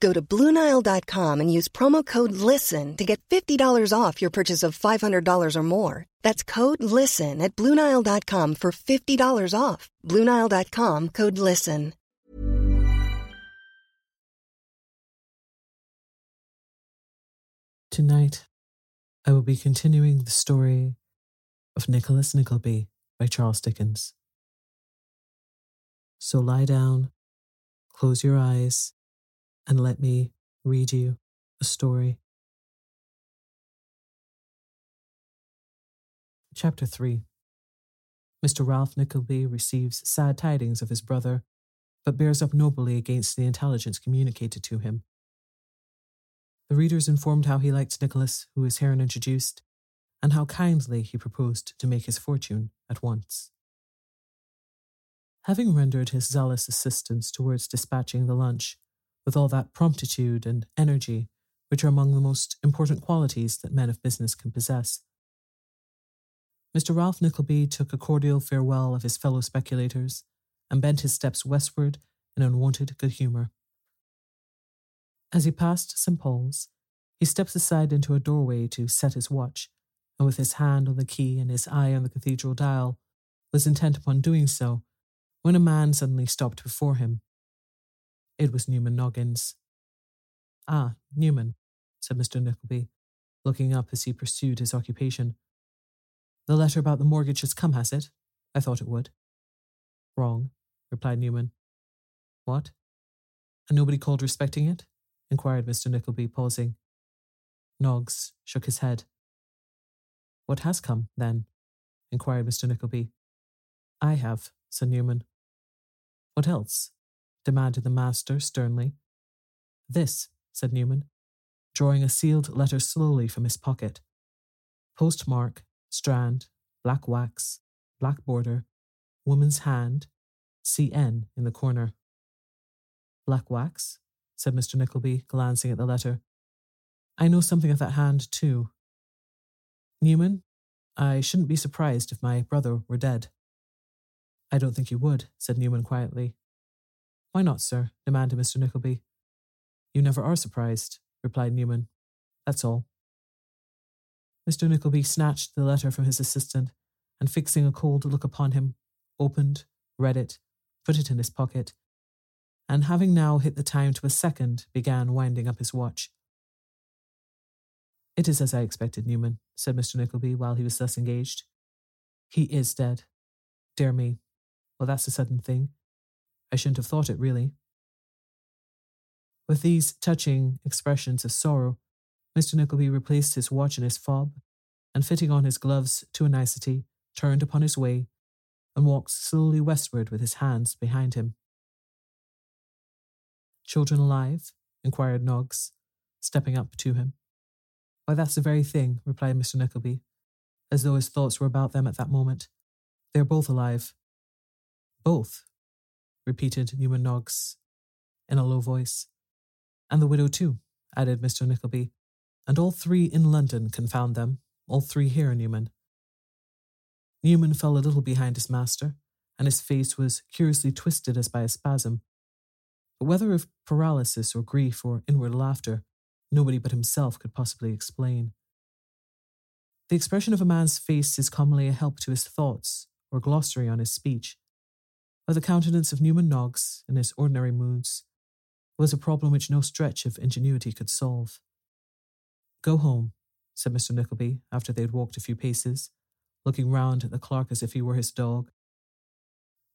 Go to BlueNile.com and use promo code LISTEN to get $50 off your purchase of $500 or more. That's code LISTEN at BlueNile.com for $50 off. BlueNile.com code LISTEN. Tonight, I will be continuing the story of Nicholas Nickleby by Charles Dickens. So lie down, close your eyes, and let me read you a story. Chapter 3 Mr. Ralph Nickleby receives sad tidings of his brother, but bears up nobly against the intelligence communicated to him. The reader is informed how he liked Nicholas, who is herein introduced, and how kindly he proposed to make his fortune at once. Having rendered his zealous assistance towards dispatching the lunch, with all that promptitude and energy which are among the most important qualities that men of business can possess. Mr. Ralph Nickleby took a cordial farewell of his fellow speculators and bent his steps westward in unwonted good humour. As he passed St. Paul's, he steps aside into a doorway to set his watch, and with his hand on the key and his eye on the cathedral dial, was intent upon doing so, when a man suddenly stopped before him. It was Newman Noggs. Ah, Newman, said Mr. Nickleby, looking up as he pursued his occupation. The letter about the mortgage has come, has it? I thought it would. Wrong, replied Newman. What? And nobody called respecting it? inquired Mr. Nickleby, pausing. Noggs shook his head. What has come, then? inquired Mr. Nickleby. I have, said Newman. What else? Demanded the master sternly. This, said Newman, drawing a sealed letter slowly from his pocket. Postmark, Strand, black wax, black border, woman's hand, CN in the corner. Black wax, said Mr. Nickleby, glancing at the letter. I know something of that hand, too. Newman, I shouldn't be surprised if my brother were dead. I don't think you would, said Newman quietly. Why not, sir? demanded Mr. Nickleby. You never are surprised, replied Newman. That's all. Mr. Nickleby snatched the letter from his assistant and, fixing a cold look upon him, opened, read it, put it in his pocket, and having now hit the time to a second, began winding up his watch. It is as I expected, Newman, said Mr. Nickleby while he was thus engaged. He is dead. Dear me. Well, that's a sudden thing. I shouldn't have thought it, really. With these touching expressions of sorrow, Mr. Nickleby replaced his watch in his fob, and fitting on his gloves to a nicety, turned upon his way, and walked slowly westward with his hands behind him. Children alive? inquired Noggs, stepping up to him. Why, that's the very thing, replied Mr. Nickleby, as though his thoughts were about them at that moment. They are both alive. Both, repeated Newman Noggs in a low voice. And the widow, too, added Mr. Nickleby. And all three in London, confound them, all three here, Newman. Newman fell a little behind his master, and his face was curiously twisted as by a spasm. But whether of paralysis or grief or inward laughter, nobody but himself could possibly explain. The expression of a man's face is commonly a help to his thoughts or glossary on his speech, but the countenance of Newman Noggs, in his ordinary moods, was a problem which no stretch of ingenuity could solve. Go home, said Mr. Nickleby, after they had walked a few paces, looking round at the clerk as if he were his dog.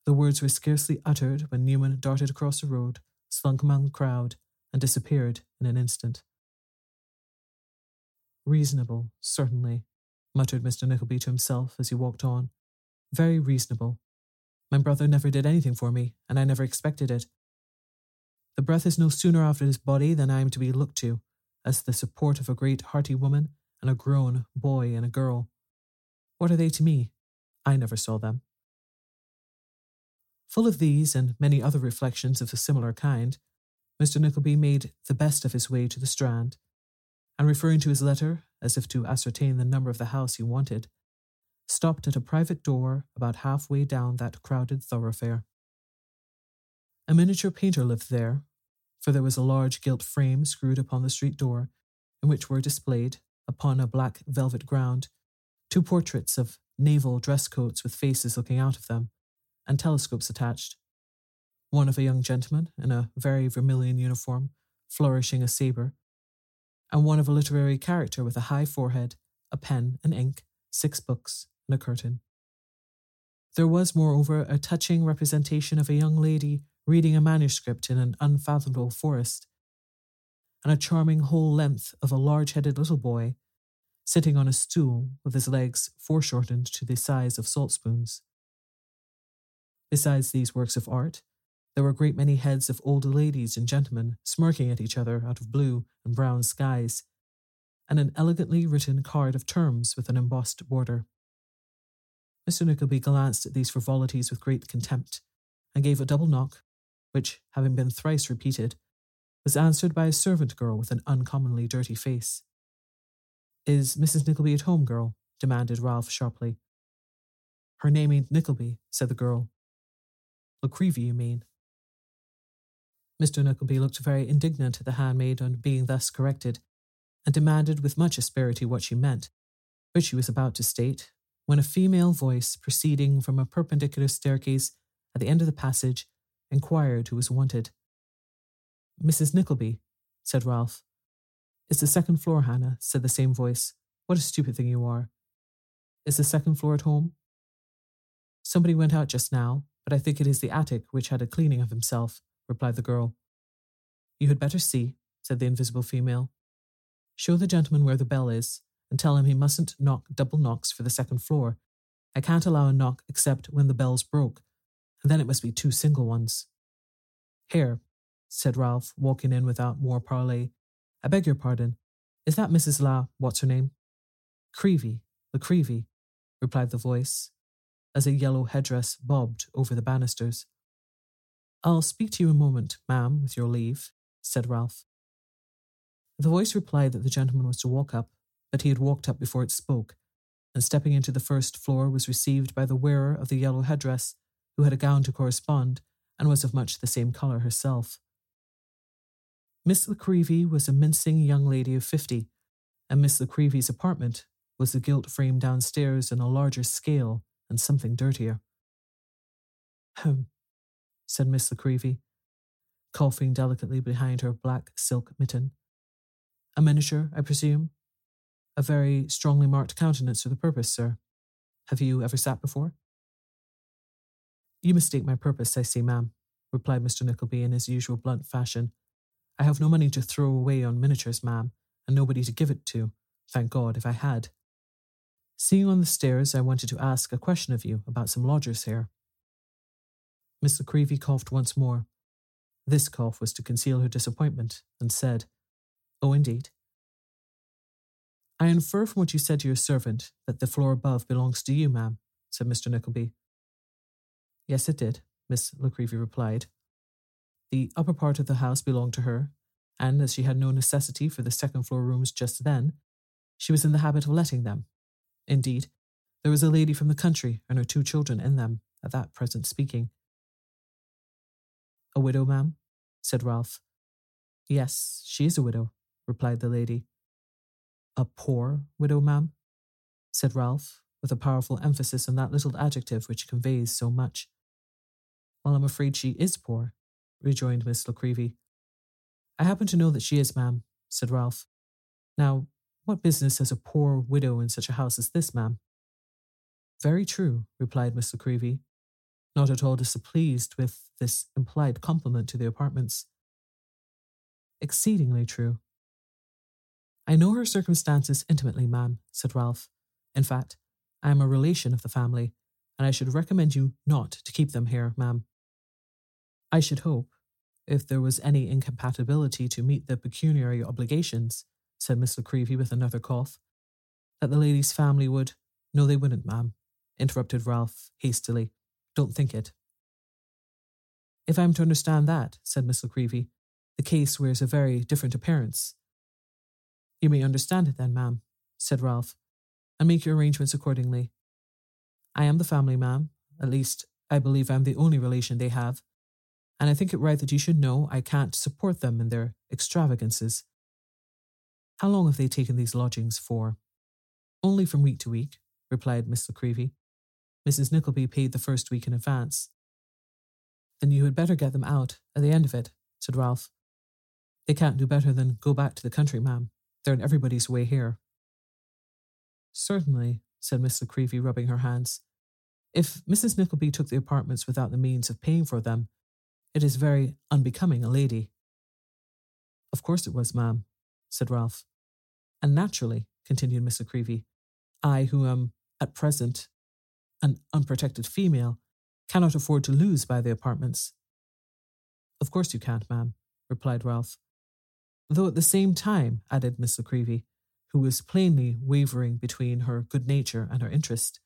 The words were scarcely uttered when Newman darted across the road, slunk among the crowd, and disappeared in an instant. Reasonable, certainly, muttered Mr. Nickleby to himself as he walked on. Very reasonable. My brother never did anything for me, and I never expected it. The breath is no sooner out of his body than I am to be looked to, as the support of a great hearty woman and a grown boy and a girl. What are they to me? I never saw them. Full of these and many other reflections of a similar kind, Mr. Nickleby made the best of his way to the Strand, and referring to his letter as if to ascertain the number of the house he wanted, stopped at a private door about halfway down that crowded thoroughfare. A miniature painter lived there, for there was a large gilt frame screwed upon the street door, in which were displayed, upon a black velvet ground, two portraits of naval dress coats with faces looking out of them, and telescopes attached. One of a young gentleman in a very vermilion uniform, flourishing a sabre, and one of a literary character with a high forehead, a pen and ink, six books, and a curtain. There was, moreover, a touching representation of a young lady reading a manuscript in an unfathomable forest, and a charming whole length of a large headed little boy sitting on a stool with his legs foreshortened to the size of salt spoons. Besides these works of art, there were a great many heads of old ladies and gentlemen smirking at each other out of blue and brown skies, and an elegantly written card of terms with an embossed border. Mr. Nickleby glanced at these frivolities with great contempt, and gave a double knock, which, having been thrice repeated, was answered by a servant girl with an uncommonly dirty face. Is Mrs. Nickleby at home, girl? demanded Ralph sharply. Her name ain't Nickleby, said the girl. La Creevy, you mean? Mr. Nickleby looked very indignant at the handmaid on being thus corrected, and demanded with much asperity what she meant, which she was about to state, when a female voice proceeding from a perpendicular staircase at the end of the passage inquired who was wanted. Mrs. Nickleby, said Ralph. It's the second floor, Hannah, said the same voice. What a stupid thing you are. Is the second floor at home? Somebody went out just now, but I think it is the attic which had a cleaning of himself replied the girl. You had better see, said the invisible female. Show the gentleman where the bell is, and tell him he mustn't knock double knocks for the second floor, I can't allow a knock except when the bell's broke, and then it must be two single ones. Here, said Ralph, walking in without more parley. I beg your pardon. Is that Mrs. La, what's her name? Creevy, La Creevy, replied the voice, as a yellow headdress bobbed over the banisters. I'll speak to you a moment, ma'am, with your leave, said Ralph. The voice replied that the gentleman was to walk up, but he had walked up before it spoke, and stepping into the first floor was received by the wearer of the yellow headdress, who had a gown to correspond and was of much the same colour herself. Miss La Creevy was a mincing young lady of fifty, and Miss La Creevy's apartment was the gilt frame downstairs in a larger scale and something dirtier. Hem, said Miss La Creevy, coughing delicately behind her black silk mitten. A miniature, I presume? A very strongly marked countenance for the purpose, sir. Have you ever sat before? You mistake my purpose, I see, ma'am, replied Mr. Nickleby in his usual blunt fashion. I have no money to throw away on miniatures, ma'am, and nobody to give it to, thank God, if I had. Seeing you on the stairs, I wanted to ask a question of you about some lodgers here. Miss La Creevy coughed once more. This cough was to conceal her disappointment, and said, Oh, indeed. I infer from what you said to your servant that the floor above belongs to you, ma'am, said Mr. Nickleby. Yes, it did, Miss La Creevy replied. The upper part of the house belonged to her, and as she had no necessity for the second floor rooms just then, she was in the habit of letting them. Indeed, there was a lady from the country and her two children in them at that present speaking. A widow, ma'am? said Ralph. Yes, she is a widow, replied the lady. A poor widow, ma'am? said Ralph, with a powerful emphasis on that little adjective which conveys so much. Well, I'm afraid she is poor, rejoined Miss La Creevy. I happen to know that she is, ma'am, said Ralph. Now, what business has a poor widow in such a house as this, ma'am? Very true, replied Miss La Creevy, not at all displeased with this implied compliment to the apartments. Exceedingly true, I know her circumstances intimately, ma'am, said Ralph. In fact, I am a relation of the family, and I should recommend you not to keep them here, ma'am. I should hope, if there was any incompatibility to meet the pecuniary obligations, said Miss La Creevy with another cough, that the lady's family would. No, they wouldn't, ma'am, interrupted Ralph hastily. Don't think it. If I am to understand that, said Miss La Creevy, the case wears a very different appearance. You may understand it then, ma'am, said Ralph, and make your arrangements accordingly. I am the family, ma'am. At least, I believe I'm the only relation they have, and I think it right that you should know I can't support them in their extravagances. How long have they taken these lodgings for? Only from week to week, replied Miss La Creevy. Mrs. Nickleby paid the first week in advance. Then you had better get them out at the end of it, said Ralph. They can't do better than go back to the country, ma'am. They're in everybody's way here. Certainly, said Miss La Creevy, rubbing her hands. If Mrs. Nickleby took the apartments without the means of paying for them, it is very unbecoming a lady. Of course it was, ma'am, said Ralph. And naturally, continued Miss La Creevy, I, who am, at present, an unprotected female, cannot afford to lose by the apartments. Of course you can't, ma'am, replied Ralph. Though at the same time, added Miss La Creevy, who was plainly wavering between her good nature and her interest,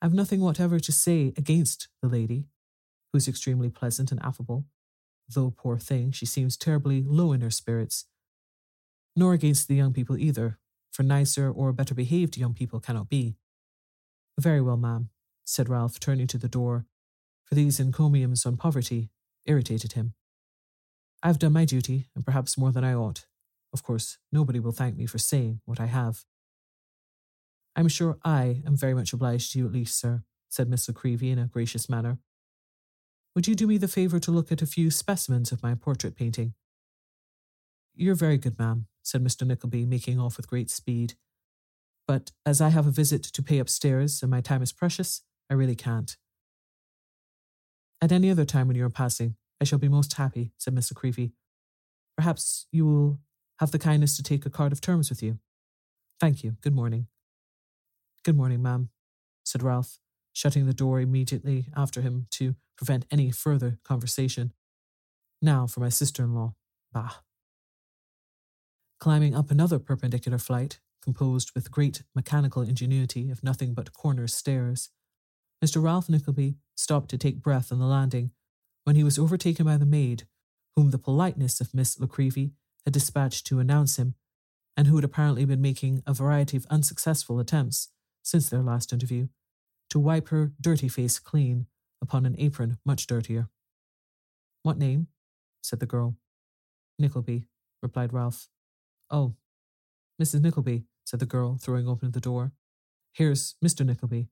I've nothing whatever to say against the lady, who is extremely pleasant and affable, though, poor thing, she seems terribly low in her spirits, nor against the young people either, for nicer or better behaved young people cannot be. Very well, ma'am, said Ralph, turning to the door, for these encomiums on poverty irritated him. I've done my duty, and perhaps more than I ought. Of course, nobody will thank me for saying what I have. I'm sure I am very much obliged to you at least, sir, said Miss La Creevy in a gracious manner. Would you do me the favour to look at a few specimens of my portrait painting? You're very good, ma'am, said Mr. Nickleby, making off with great speed. But as I have a visit to pay upstairs and my time is precious, I really can't. At any other time when you are passing, I shall be most happy, said La Creevy. Perhaps you will have the kindness to take a card of terms with you. Thank you. Good morning. Good morning, ma'am. said Ralph, shutting the door immediately after him to prevent any further conversation. Now for my sister in law. Bah. Climbing up another perpendicular flight, composed with great mechanical ingenuity of nothing but corner stairs, Mr. Ralph Nickleby stopped to take breath on the landing when he was overtaken by the maid, whom the politeness of Miss La Creevy had dispatched to announce him, and who had apparently been making a variety of unsuccessful attempts, since their last interview, to wipe her dirty face clean upon an apron much dirtier. What name? said the girl. Nickleby, replied Ralph. Oh, Mrs. Nickleby, said the girl, throwing open the door. Here's Mr. Nickleby.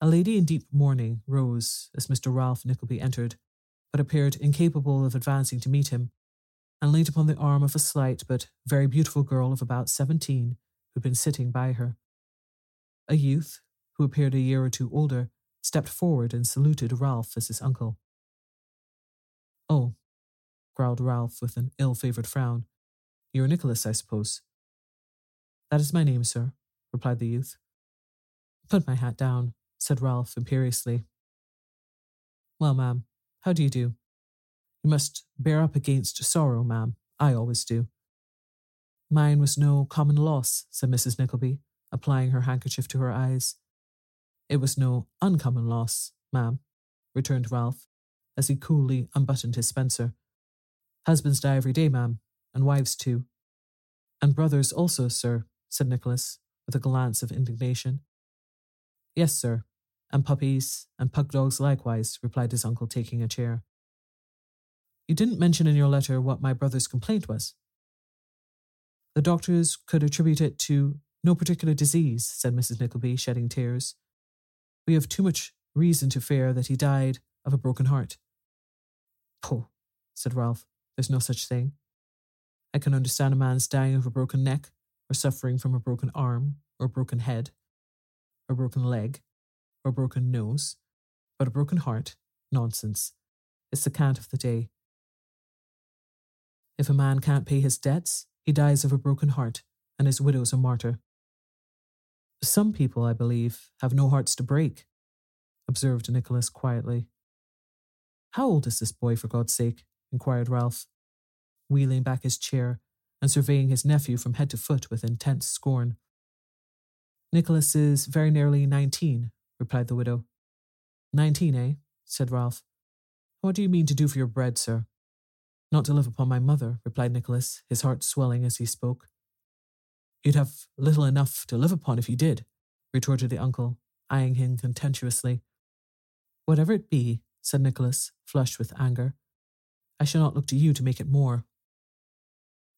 A lady in deep mourning rose as Mr. Ralph Nickleby entered, but appeared incapable of advancing to meet him, and leaned upon the arm of a slight but very beautiful girl of about seventeen who'd been sitting by her. A youth, who appeared a year or two older, stepped forward and saluted Ralph as his uncle. Oh, growled Ralph with an ill favoured frown. You're Nicholas, I suppose. That is my name, sir, replied the youth. Put my hat down, said Ralph imperiously. Well, ma'am, how do you do? You must bear up against sorrow, ma'am. I always do. Mine was no common loss, said Mrs. Nickleby, applying her handkerchief to her eyes. It was no uncommon loss, ma'am, returned Ralph, as he coolly unbuttoned his spencer. Husbands die every day, ma'am, and wives too. And brothers also, sir, said Nicholas, with a glance of indignation. Yes, sir, and puppies and pug dogs likewise, replied his uncle, taking a chair. You didn't mention in your letter what my brother's complaint was. The doctors could attribute it to no particular disease, said Mrs. Nickleby, shedding tears. We have too much reason to fear that he died of a broken heart. Pooh, said Ralph, there's no such thing. I can understand a man's dying of a broken neck, or suffering from a broken arm, or a broken head, or broken leg, or broken nose, but a broken heart, nonsense. It's the cant of the day. If a man can't pay his debts, he dies of a broken heart, and his widow's a martyr. Some people, I believe, have no hearts to break, observed Nicholas quietly. How old is this boy, for God's sake? inquired Ralph, wheeling back his chair and surveying his nephew from head to foot with intense scorn. Nicholas is very nearly nineteen, replied the widow. Nineteen, eh? said Ralph. What do you mean to do for your bread, sir? Not to live upon my mother, replied Nicholas, his heart swelling as he spoke. You'd have little enough to live upon if you did, retorted the uncle, eyeing him contemptuously. Whatever it be, said Nicholas, flushed with anger, I shall not look to you to make it more.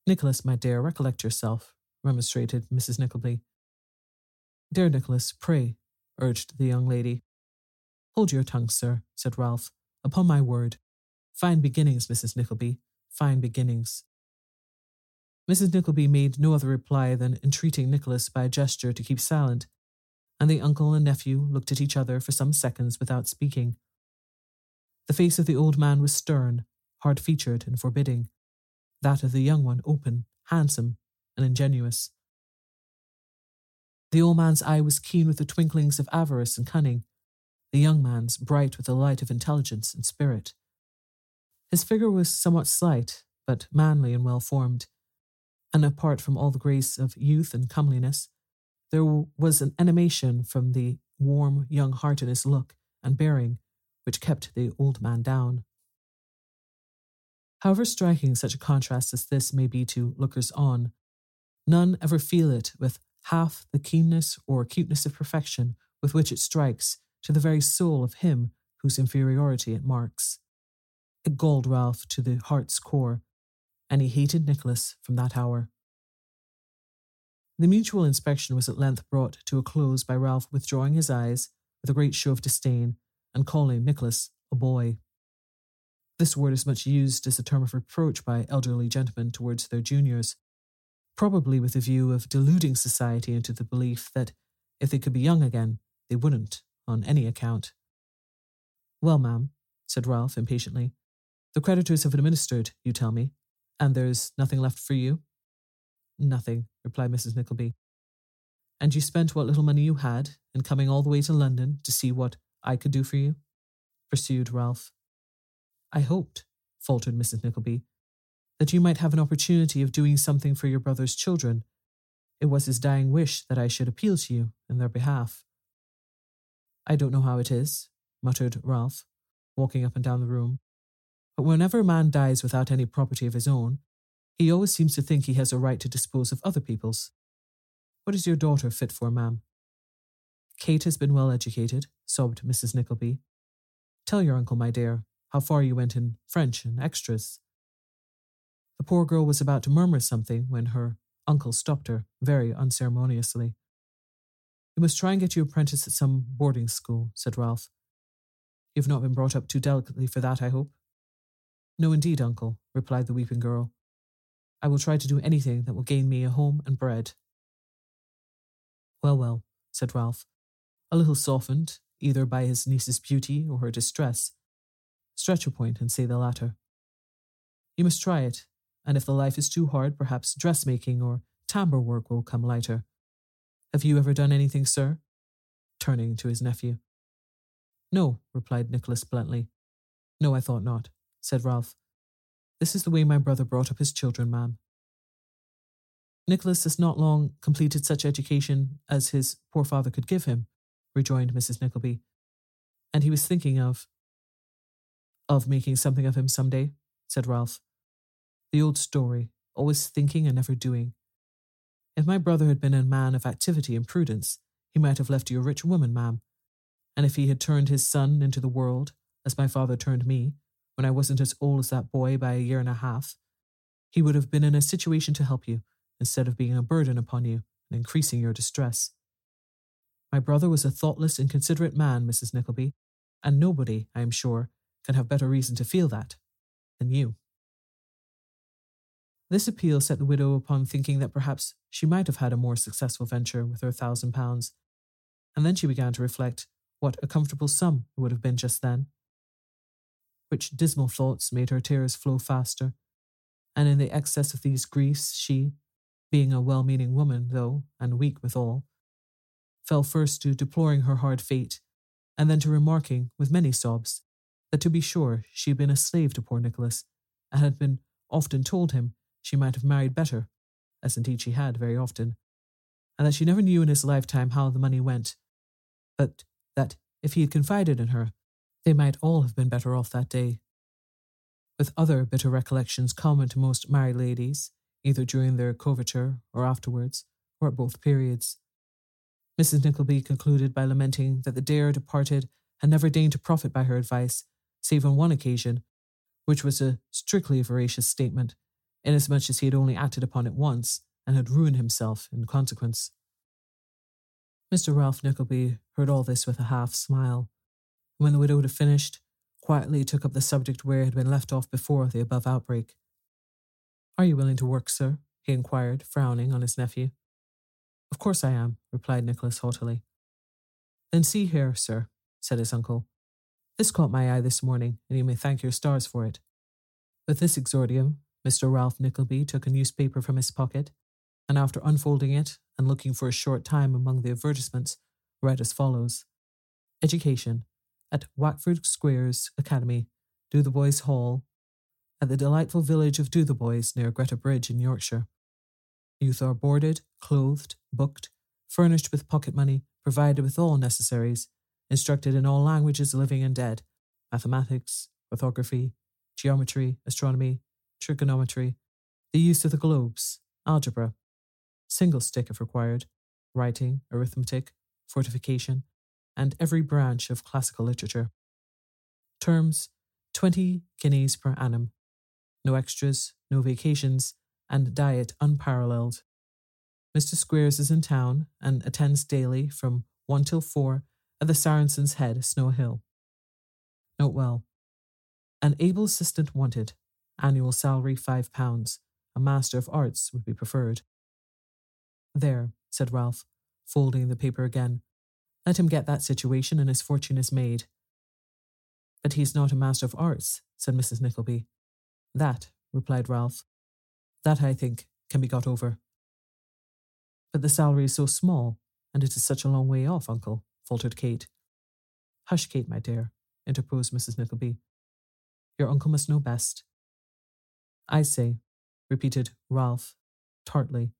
Nicholas, my dear, recollect yourself, remonstrated Mrs. Nickleby. Dear Nicholas, pray, urged the young lady. Hold your tongue, sir, said Ralph. Upon my word, Fine beginnings, Mrs. Nickleby, fine beginnings. Mrs. Nickleby made no other reply than entreating Nicholas by a gesture to keep silent, and the uncle and nephew looked at each other for some seconds without speaking. The face of the old man was stern, hard featured, and forbidding, that of the young one open, handsome, and ingenuous. The old man's eye was keen with the twinklings of avarice and cunning, the young man's bright with the light of intelligence and spirit. His figure was somewhat slight, but manly and well formed, and apart from all the grace of youth and comeliness, there was an animation from the warm young heart in his look and bearing which kept the old man down. However striking such a contrast as this may be to lookers on, none ever feel it with half the keenness or acuteness of perfection with which it strikes to the very soul of him whose inferiority it marks. It galled Ralph to the heart's core, and he hated Nicholas from that hour. The mutual inspection was at length brought to a close by Ralph withdrawing his eyes with a great show of disdain and calling Nicholas a boy. This word is much used as a term of reproach by elderly gentlemen towards their juniors, probably with a view of deluding society into the belief that if they could be young again, they wouldn't, on any account. Well, ma'am, said Ralph impatiently, the creditors have administered, you tell me, and there's nothing left for you? Nothing, replied Mrs. Nickleby. And you spent what little money you had, in coming all the way to London to see what I could do for you? pursued Ralph. I hoped, faltered Mrs. Nickleby, that you might have an opportunity of doing something for your brother's children. It was his dying wish that I should appeal to you in their behalf. I don't know how it is, muttered Ralph, walking up and down the room. But whenever a man dies without any property of his own, he always seems to think he has a right to dispose of other people's. What is your daughter fit for, ma'am? Kate has been well educated, sobbed Mrs. Nickleby. Tell your uncle, my dear, how far you went in French and extras. The poor girl was about to murmur something when her uncle stopped her very unceremoniously. You must try and get you apprentice at some boarding school, said Ralph. You have not been brought up too delicately for that, I hope. No, indeed, uncle, replied the weeping girl. I will try to do anything that will gain me a home and bread. Well, well, said Ralph, a little softened, either by his niece's beauty or her distress. Stretch a point and say the latter. You must try it, and if the life is too hard, perhaps dressmaking or tambour work will come lighter. Have you ever done anything, sir? Turning to his nephew. No, replied Nicholas bluntly. No, I thought not, said Ralph. This is the way my brother brought up his children, ma'am. Nicholas has not long completed such education as his poor father could give him, rejoined Mrs. Nickleby. And he was thinking of. of making something of him some day, said Ralph. The old story, always thinking and never doing. If my brother had been a man of activity and prudence, he might have left you a rich woman, ma'am. And if he had turned his son into the world, as my father turned me, when I wasn't as old as that boy by a year and a half, he would have been in a situation to help you, instead of being a burden upon you and increasing your distress. My brother was a thoughtless, inconsiderate man, Mrs. Nickleby, and nobody, I am sure, can have better reason to feel that than you. This appeal set the widow upon thinking that perhaps she might have had a more successful venture with her thousand pounds, and then she began to reflect what a comfortable sum it would have been just then. Which dismal thoughts made her tears flow faster, and in the excess of these griefs she, being a well meaning woman, though, and weak withal, fell first to deploring her hard fate, and then to remarking, with many sobs, that to be sure she had been a slave to poor Nicholas, and had been often told him she might have married better, as indeed she had very often, and that she never knew in his lifetime how the money went, but that if he had confided in her, they might all have been better off that day. With other bitter recollections common to most married ladies, either during their coverture or afterwards, or at both periods, Mrs. Nickleby concluded by lamenting that the dear departed had never deigned to profit by her advice, save on one occasion, which was a strictly veracious statement, inasmuch as he had only acted upon it once and had ruined himself in consequence. Mr. Ralph Nickleby heard all this with a half smile, and when the widow had finished, quietly took up the subject where it had been left off before the above outbreak. Are you willing to work, sir? he inquired, frowning on his nephew. Of course I am, replied Nicholas haughtily. Then see here, sir, said his uncle. This caught my eye this morning, and you may thank your stars for it. With this exordium, Mr. Ralph Nickleby took a newspaper from his pocket, and after unfolding it and looking for a short time among the advertisements, read as follows Education at Wackford Squeers Academy, Dotheboys Hall, at the delightful village of Dotheboys near Greta Bridge in Yorkshire. Youth are boarded, clothed, booked, furnished with pocket money, provided with all necessaries, instructed in all languages living and dead mathematics, orthography, geometry, astronomy, trigonometry, the use of the globes, algebra, single stick if required, writing, arithmetic, fortification, and every branch of classical literature. Terms 20 guineas per annum. No extras, no vacations, and diet unparalleled. Mr. Squeers is in town and attends daily from 1 till 4 at the Saracen's Head, Snow Hill. Note well. An able assistant wanted. Annual salary five pounds. A Master of Arts would be preferred. There, said Ralph, folding the paper again. Let him get that situation and his fortune is made. But he's not a Master of Arts, said Mrs. Nickleby. That, replied Ralph. That, I think, can be got over. But the salary is so small, And it is such a long way off, uncle, faltered Kate. Hush, Kate, my dear, interposed Mrs. Nickleby. Your uncle must know best. I say, repeated Ralph tartly,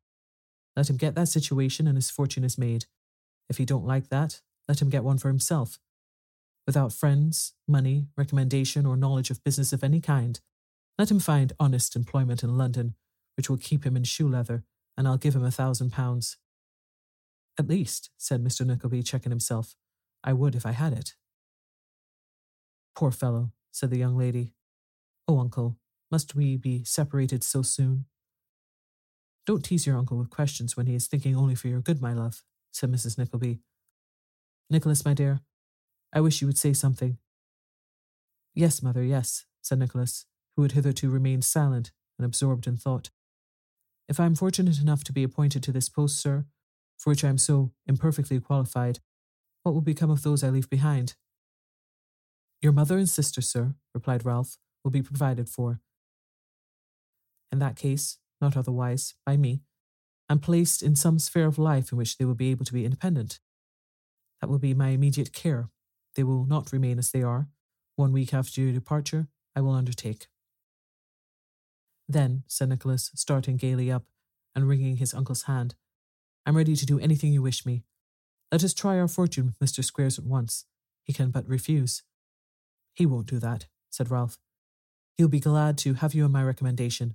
let him get that situation and his fortune is made. If he don't like that, let him get one for himself. Without friends, money, recommendation, or knowledge of business of any kind, let him find honest employment in London, which will keep him in shoe leather, and I'll give him a thousand pounds. At least, said Mr. Nickleby, checking himself, I would if I had it. Poor fellow, said the young lady. Oh, uncle, must we be separated so soon? Don't tease your uncle with questions when he is thinking only for your good, my love, said Mrs. Nickleby. Nicholas, my dear, I wish you would say something. Yes, mother, yes, said Nicholas, who had hitherto remained silent and absorbed in thought. If I am fortunate enough to be appointed to this post, sir, for which I am so imperfectly qualified, what will become of those I leave behind? Your mother and sister, sir, replied Ralph, will be provided for. In that case, not otherwise, by me, and placed in some sphere of life in which they will be able to be independent. That will be my immediate care. They will not remain as they are. One week after your departure, I will undertake. Then, said Nicholas, starting gaily up and wringing his uncle's hand, I'm ready to do anything you wish me. Let us try our fortune with Mr. Squeers at once. He can but refuse. He won't do that, said Ralph. He'll be glad to have you on my recommendation.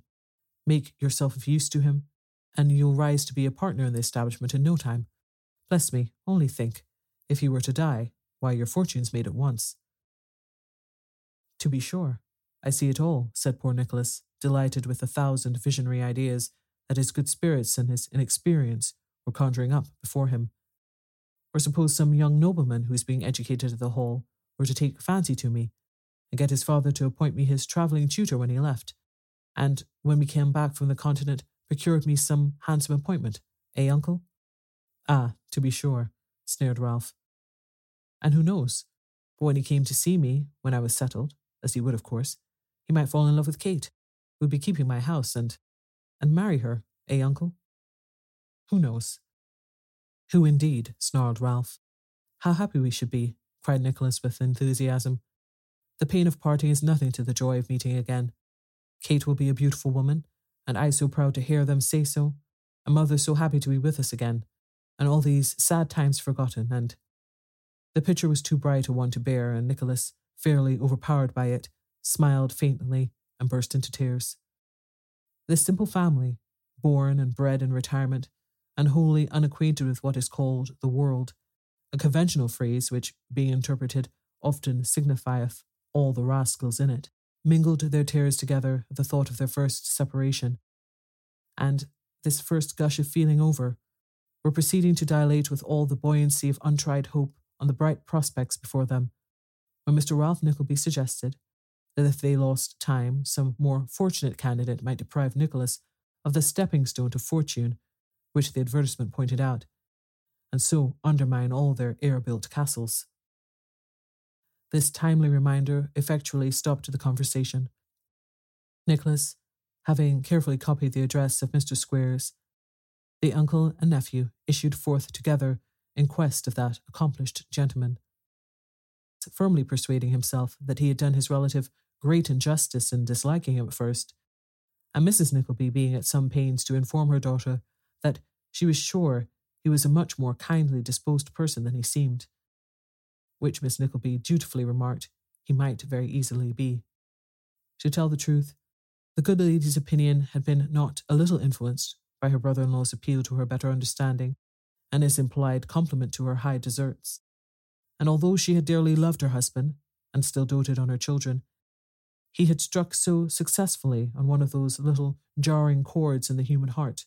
Make yourself of use to him, and you'll rise to be a partner in the establishment in no time. Bless me, only think, if he were to die, why your fortune's made at once. To be sure, I see it all, said poor Nicholas, delighted with a thousand visionary ideas that his good spirits and his inexperience were conjuring up before him. Or suppose some young nobleman who is being educated at the Hall were to take fancy to me, and get his father to appoint me his travelling tutor when he left, and when we came back from the continent, procured me some handsome appointment, eh, uncle? Ah, to be sure, sneered Ralph. And who knows? But when he came to see me, when I was settled, as he would, of course, he might fall in love with Kate, who would be keeping my house, and and marry her, eh, uncle? Who knows? Who indeed? snarled Ralph. How happy we should be, cried Nicholas with enthusiasm. The pain of parting is nothing to the joy of meeting again. Kate will be a beautiful woman, and I so proud to hear them say so, a mother so happy to be with us again, and all these sad times forgotten, and the picture was too bright a one to bear, and Nicholas, fairly overpowered by it, smiled faintly and burst into tears. This simple family, born and bred in retirement, and wholly unacquainted with what is called the world, a conventional phrase which, being interpreted, often signifieth all the rascals in it, mingled their tears together at the thought of their first separation. And, this first gush of feeling over, were proceeding to dilate with all the buoyancy of untried hope on the bright prospects before them, when Mr. Ralph Nickleby suggested that if they lost time, some more fortunate candidate might deprive Nicholas of the stepping stone to fortune which the advertisement pointed out, and so undermine all their air built castles. This timely reminder effectually stopped the conversation. Nicholas, having carefully copied the address of Mr. Squeers, the uncle and nephew issued forth together in quest of that accomplished gentleman. Firmly persuading himself that he had done his relative great injustice in disliking him at first, and Mrs. Nickleby being at some pains to inform her daughter that she was sure he was a much more kindly disposed person than he seemed which Miss Nickleby dutifully remarked he might very easily be. To tell the truth, the good lady's opinion had been not a little influenced by her brother in law's appeal to her better understanding and his implied compliment to her high deserts. And although she had dearly loved her husband and still doted on her children, he had struck so successfully on one of those little jarring chords in the human heart.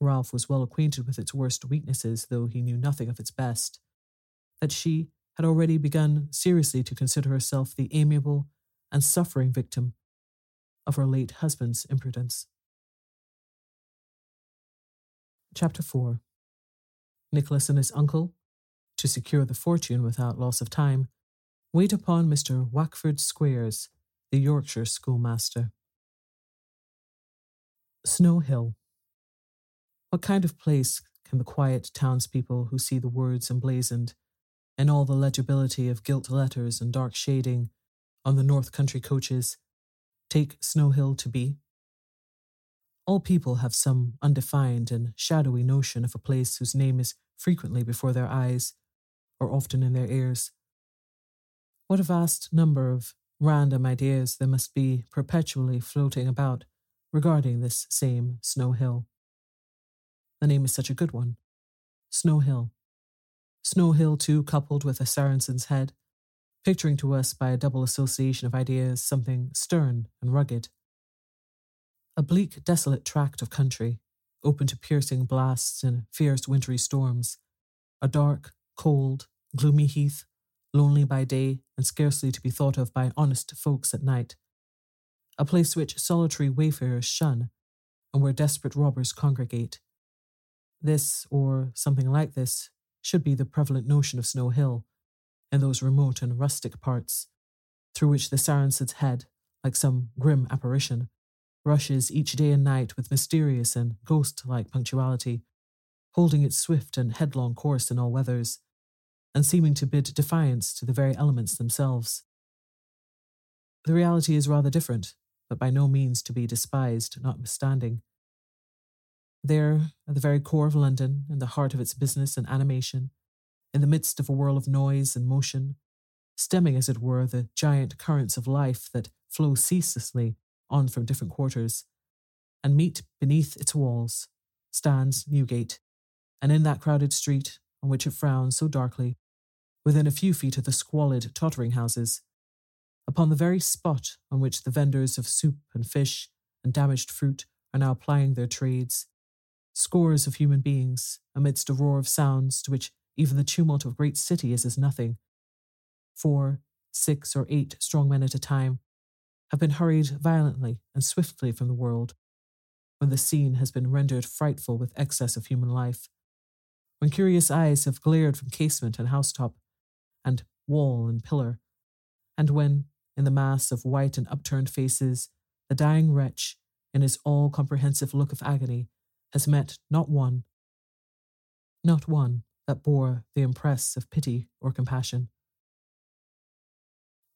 Ralph was well acquainted with its worst weaknesses, though he knew nothing of its best. That she had already begun seriously to consider herself the amiable and suffering victim of her late husband's imprudence. Chapter 4 Nicholas and his uncle, to secure the fortune without loss of time, wait upon Mr. Wackford Squeers, the Yorkshire schoolmaster. Snow Hill. What kind of place can the quiet townspeople who see the words emblazoned, in all the legibility of gilt letters and dark shading, on the North Country coaches Take Snow Hill to be. All people have some undefined and shadowy notion of a place whose name is frequently before their eyes, or often in their ears. What a vast number of random ideas there must be perpetually floating about regarding this same Snow Hill. The name is such a good one Snow Hill. Snow Hill, too, coupled with a Saracen's head, picturing to us by a double association of ideas something stern and rugged. A bleak, desolate tract of country, open to piercing blasts and fierce wintry storms. A dark, cold, gloomy heath, lonely by day and scarcely to be thought of by honest folks at night. A place which solitary wayfarers shun, and where desperate robbers congregate. This, or something like this, should be the prevalent notion of Snow Hill, in those remote and rustic parts, through which the Saracen's head, like some grim apparition, rushes each day and night with mysterious and ghost like punctuality, holding its swift and headlong course in all weathers, and seeming to bid defiance to the very elements themselves. The reality is rather different, but by no means to be despised, notwithstanding. There, at the very core of London, in the heart of its business and animation, in the midst of a whirl of noise and motion, stemming, as it were, the giant currents of life that flow ceaselessly on from different quarters, and meet beneath its walls, stands Newgate, and in that crowded street on which it frowns so darkly, within a few feet of the squalid, tottering houses, upon the very spot on which the vendors of soup and fish and damaged fruit are now plying their trades, scores of human beings, amidst a roar of sounds to which even the tumult of a great city is as nothing. Four, six, or eight strong men at a time have been hurried violently and swiftly from the world, when the scene has been rendered frightful with excess of human life, when curious eyes have glared from casement and housetop, and wall and pillar, and when, in the mass of white and upturned faces, the dying wretch, in his all comprehensive look of agony, has met not one, not one that bore the impress of pity or compassion.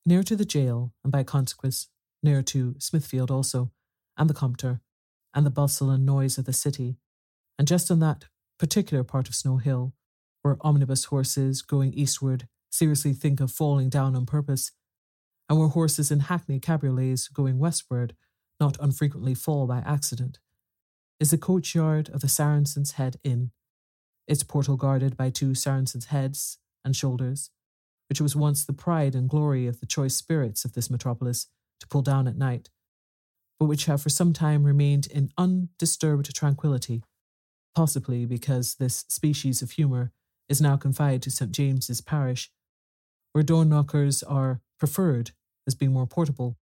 Near to the jail, and by consequence near to Smithfield also, and the Compter, and the bustle and noise of the city, and just on that particular part of Snow Hill, where omnibus horses going eastward seriously think of falling down on purpose, and where horses in hackney cabriolets going westward not unfrequently fall by accident, is the coachyard of the Saracen's Head Inn, its portal guarded by two Saracen's heads and shoulders, which was once the pride and glory of the choice spirits of this metropolis to pull down at night, but which have for some time remained in undisturbed tranquillity, possibly because this species of humour is now confined to St. James's parish, where door knockers are preferred as being more portable,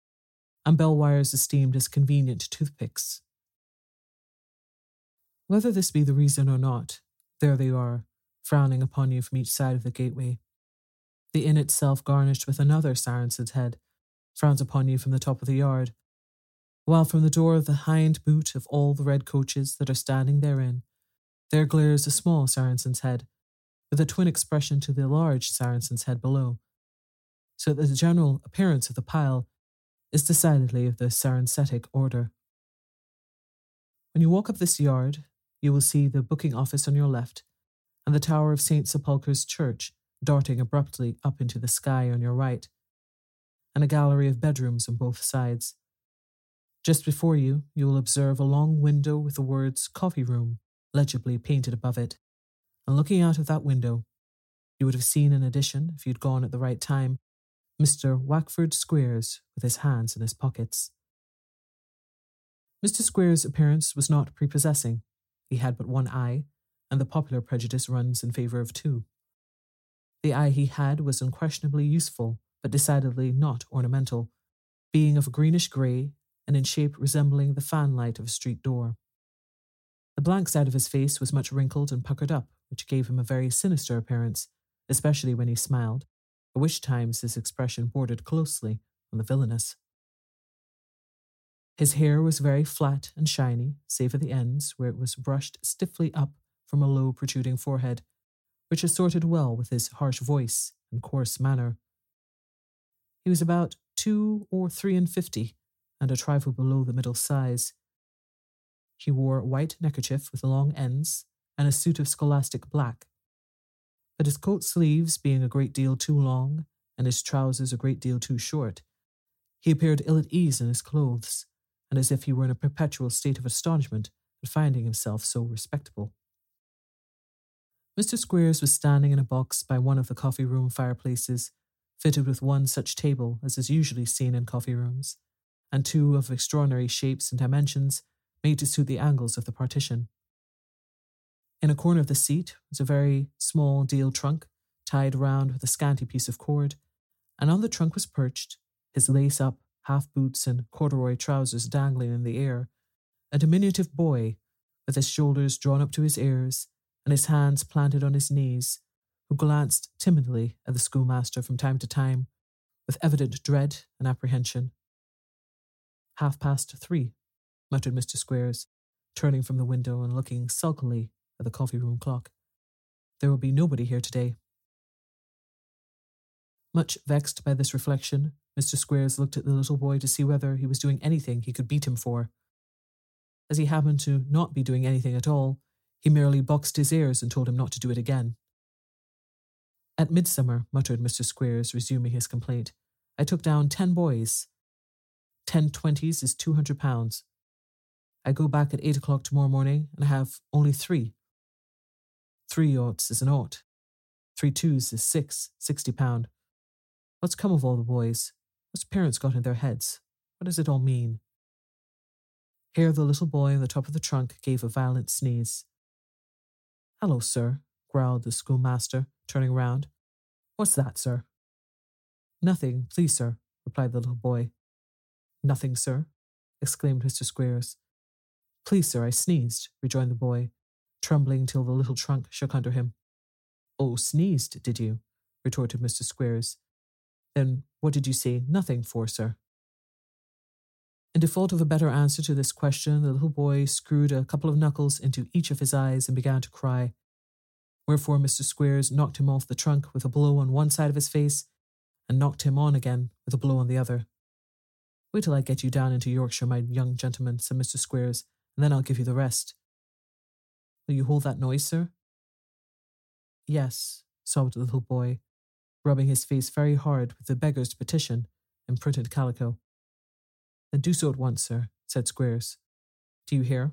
and bell wires esteemed as convenient toothpicks. Whether this be the reason or not, there they are, frowning upon you from each side of the gateway. The inn itself garnished with another Saracen's head, frowns upon you from the top of the yard, while from the door of the hind boot of all the red coaches that are standing therein, there glares a small Saracen's head, with a twin expression to the large Saracen's head below, so that the general appearance of the pile is decidedly of the Saracenic order. When you walk up this yard, you will see the booking office on your left, and the tower of St. Sepulchre's Church darting abruptly up into the sky on your right and a gallery of bedrooms on both sides. Just before you, you will observe a long window with the words Coffee Room legibly painted above it. And looking out of that window, you would have seen in addition, if you'd gone at the right time, Mr. Wackford Squeers with his hands in his pockets. Mr. Squeers' appearance was not prepossessing. He had but one eye, and the popular prejudice runs in favour of two. The eye he had was unquestionably useful but decidedly not ornamental, being of a greenish grey and in shape resembling the fanlight of a street door. The blank side of his face was much wrinkled and puckered up, which gave him a very sinister appearance, especially when he smiled, at which times his expression bordered closely on the villainous. His hair was very flat and shiny, save at the ends, where it was brushed stiffly up from a low, protruding forehead, which assorted well with his harsh voice and coarse manner. He was about two or three and fifty, and a trifle below the middle size. He wore a white neckerchief with long ends and a suit of scholastic black. But his coat sleeves being a great deal too long, and his trousers a great deal too short, he appeared ill at ease in his clothes, and as if he were in a perpetual state of astonishment at finding himself so respectable. Mr. Squeers was standing in a box by one of the coffee room fireplaces, fitted with one such table as is usually seen in coffee rooms, and two of extraordinary shapes and dimensions made to suit the angles of the partition. In a corner of the seat was a very small deal trunk, tied round with a scanty piece of cord, and on the trunk was perched, his lace up, half boots, and corduroy trousers dangling in the air, a diminutive boy with his shoulders drawn up to his ears and his hands planted on his knees, who glanced timidly at the schoolmaster from time to time with evident dread and apprehension. Half past three, muttered Mr. Squeers, turning from the window and looking sulkily at the coffee room clock. There will be nobody here today. Much vexed by this reflection, Mr. Squeers looked at the little boy to see whether he was doing anything he could beat him for. As he happened to not be doing anything at all, he merely boxed his ears and told him not to do it again. At midsummer, muttered Mr. Squeers, resuming his complaint, I took down ten boys. Ten twenties is two hundred pounds. I go back at eight o'clock tomorrow morning and I have only three. Three oughts is an ought. Three twos is six, sixty pound. What's come of all the boys? What's parents got in their heads? What does it all mean? Here the little boy on the top of the trunk gave a violent sneeze. Hello, sir, growled the schoolmaster, turning round. What's that, sir? Nothing, please, sir, replied the little boy. Nothing, sir, exclaimed Mr. Squeers. Please, sir, I sneezed, rejoined the boy, trembling till the little trunk shook under him. Oh, sneezed, did you? retorted Mr. Squeers. then what did you say nothing for, sir? In default of a better answer to this question, the little boy screwed a couple of knuckles into each of his eyes and began to cry. Wherefore Mr. Squeers knocked him off the trunk with a blow on one side of his face and knocked him on again with a blow on the other. Wait till I get you down into Yorkshire, my young gentleman, said Mr. Squeers, and then I'll give you the rest. Will you hold that noise, sir? Yes, sobbed the little boy, rubbing his face very hard with the beggar's petition in printed calico. Then do so at once, sir, said Squeers. Do you hear?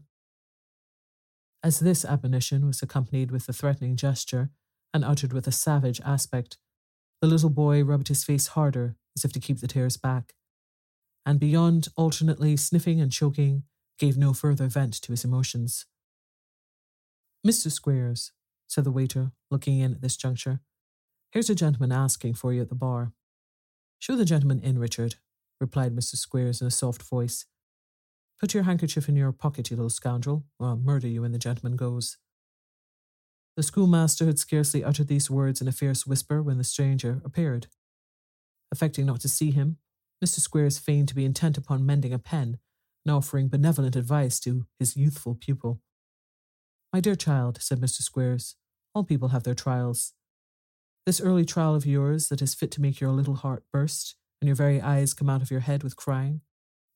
As this admonition was accompanied with a threatening gesture and uttered with a savage aspect, the little boy rubbed his face harder as if to keep the tears back, and beyond alternately sniffing and choking, gave no further vent to his emotions. Mr. Squeers, said the waiter, looking in at this juncture, Here's a gentleman asking for you at the bar. Show the gentleman in, Richard, replied Mr. Squeers in a soft voice. Put your handkerchief in your pocket, you little scoundrel, or I'll murder you when the gentleman goes. The schoolmaster had scarcely uttered these words in a fierce whisper when the stranger appeared. Affecting not to see him, Mr. Squeers feigned to be intent upon mending a pen and offering benevolent advice to his youthful pupil. My dear child, said Mr. Squeers, all people have their trials. This early trial of yours that is fit to make your little heart burst and your very eyes come out of your head with crying,